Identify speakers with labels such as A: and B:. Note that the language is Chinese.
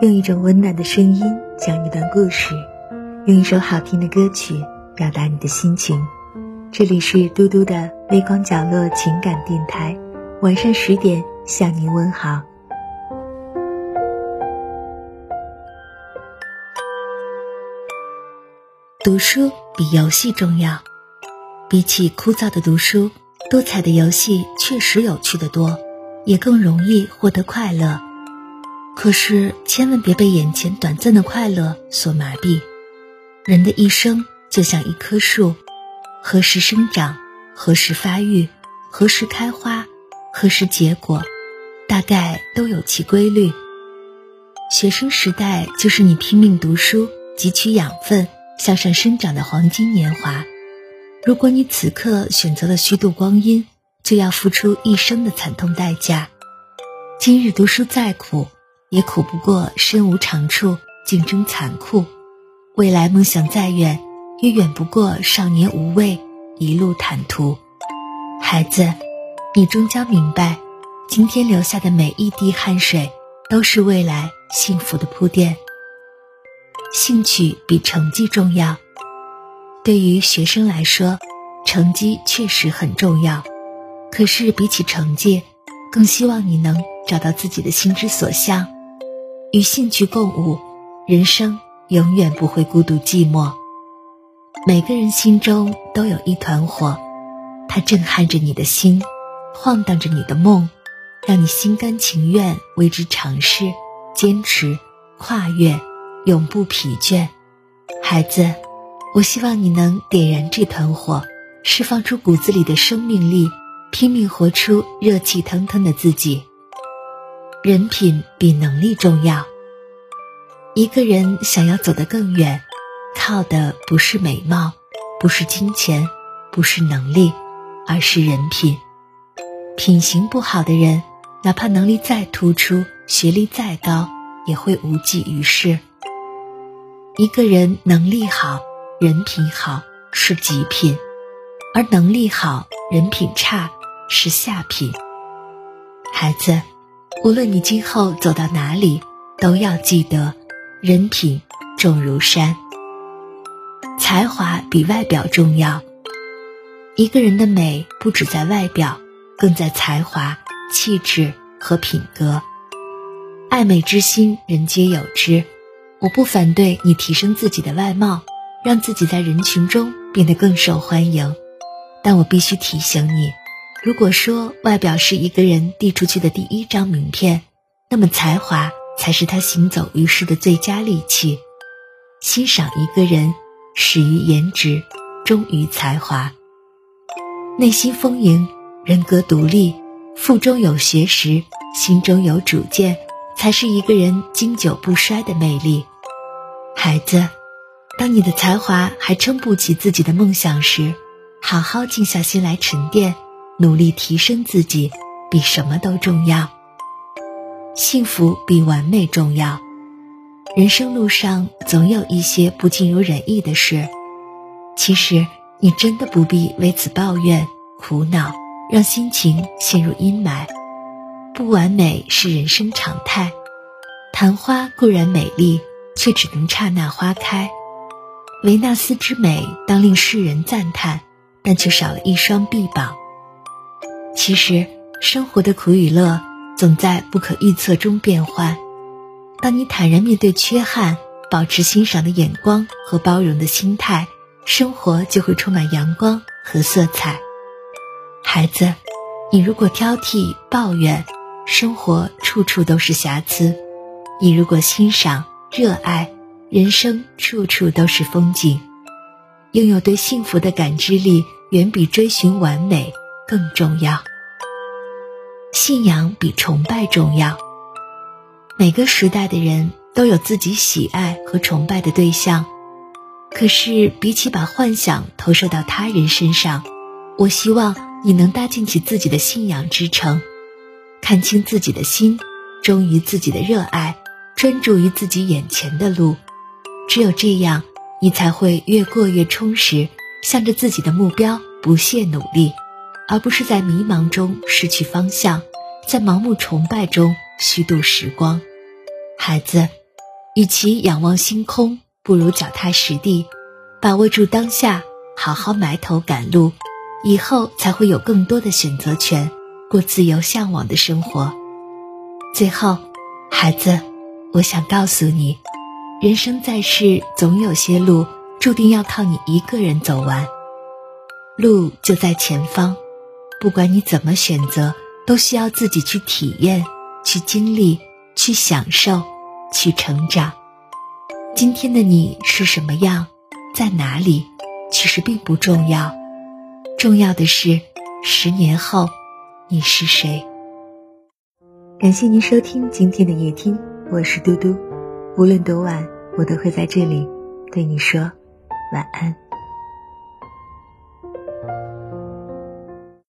A: 用一种温暖的声音讲一段故事，用一首好听的歌曲表达你的心情。这里是嘟嘟的微光角落情感电台，晚上十点向您问好。读书比游戏重要，比起枯燥的读书，多彩的游戏确实有趣的多，也更容易获得快乐。可是千万别被眼前短暂的快乐所麻痹。人的一生就像一棵树，何时生长，何时发育，何时开花，何时结果，大概都有其规律。学生时代就是你拼命读书、汲取养分。向上生长的黄金年华，如果你此刻选择了虚度光阴，就要付出一生的惨痛代价。今日读书再苦，也苦不过身无长处，竞争残酷；未来梦想再远，也远不过少年无畏，一路坦途。孩子，你终将明白，今天留下的每一滴汗水，都是未来幸福的铺垫。兴趣比成绩重要。对于学生来说，成绩确实很重要。可是比起成绩，更希望你能找到自己的心之所向，与兴趣共舞，人生永远不会孤独寂寞。每个人心中都有一团火，它震撼着你的心，晃荡着你的梦，让你心甘情愿为之尝试、坚持、跨越。永不疲倦，孩子，我希望你能点燃这团火，释放出骨子里的生命力，拼命活出热气腾腾的自己。人品比能力重要。一个人想要走得更远，靠的不是美貌，不是金钱，不是能力，而是人品。品行不好的人，哪怕能力再突出，学历再高，也会无济于事。一个人能力好，人品好是极品，而能力好，人品差是下品。孩子，无论你今后走到哪里，都要记得，人品重如山。才华比外表重要。一个人的美不只在外表，更在才华、气质和品格。爱美之心，人皆有之。我不反对你提升自己的外貌，让自己在人群中变得更受欢迎，但我必须提醒你，如果说外表是一个人递出去的第一张名片，那么才华才是他行走于世的最佳利器。欣赏一个人，始于颜值，忠于才华。内心丰盈，人格独立，腹中有学识，心中有主见。才是一个人经久不衰的魅力，孩子。当你的才华还撑不起自己的梦想时，好好静下心来沉淀，努力提升自己，比什么都重要。幸福比完美重要。人生路上总有一些不尽如人意的事，其实你真的不必为此抱怨、苦恼，让心情陷入阴霾。不完美是人生常态，昙花固然美丽，却只能刹那花开。维纳斯之美当令世人赞叹，但却少了一双臂膀。其实，生活的苦与乐总在不可预测中变换。当你坦然面对缺憾，保持欣赏的眼光和包容的心态，生活就会充满阳光和色彩。孩子，你如果挑剔、抱怨，生活处处都是瑕疵，你如果欣赏、热爱，人生处处都是风景。拥有对幸福的感知力，远比追寻完美更重要。信仰比崇拜重要。每个时代的人都有自己喜爱和崇拜的对象，可是比起把幻想投射到他人身上，我希望你能搭建起自己的信仰之城。看清自己的心，忠于自己的热爱，专注于自己眼前的路。只有这样，你才会越过越充实，向着自己的目标不懈努力，而不是在迷茫中失去方向，在盲目崇拜中虚度时光。孩子，与其仰望星空，不如脚踏实地，把握住当下，好好埋头赶路，以后才会有更多的选择权，过自由向往的生活。最后，孩子，我想告诉你，人生在世，总有些路注定要靠你一个人走完。路就在前方，不管你怎么选择，都需要自己去体验、去经历、去享受、去成长。今天的你是什么样，在哪里，其实并不重要，重要的是十年后你是谁。感谢您收听今天的夜听，我是嘟嘟。无论多晚，我都会在这里对你说晚安。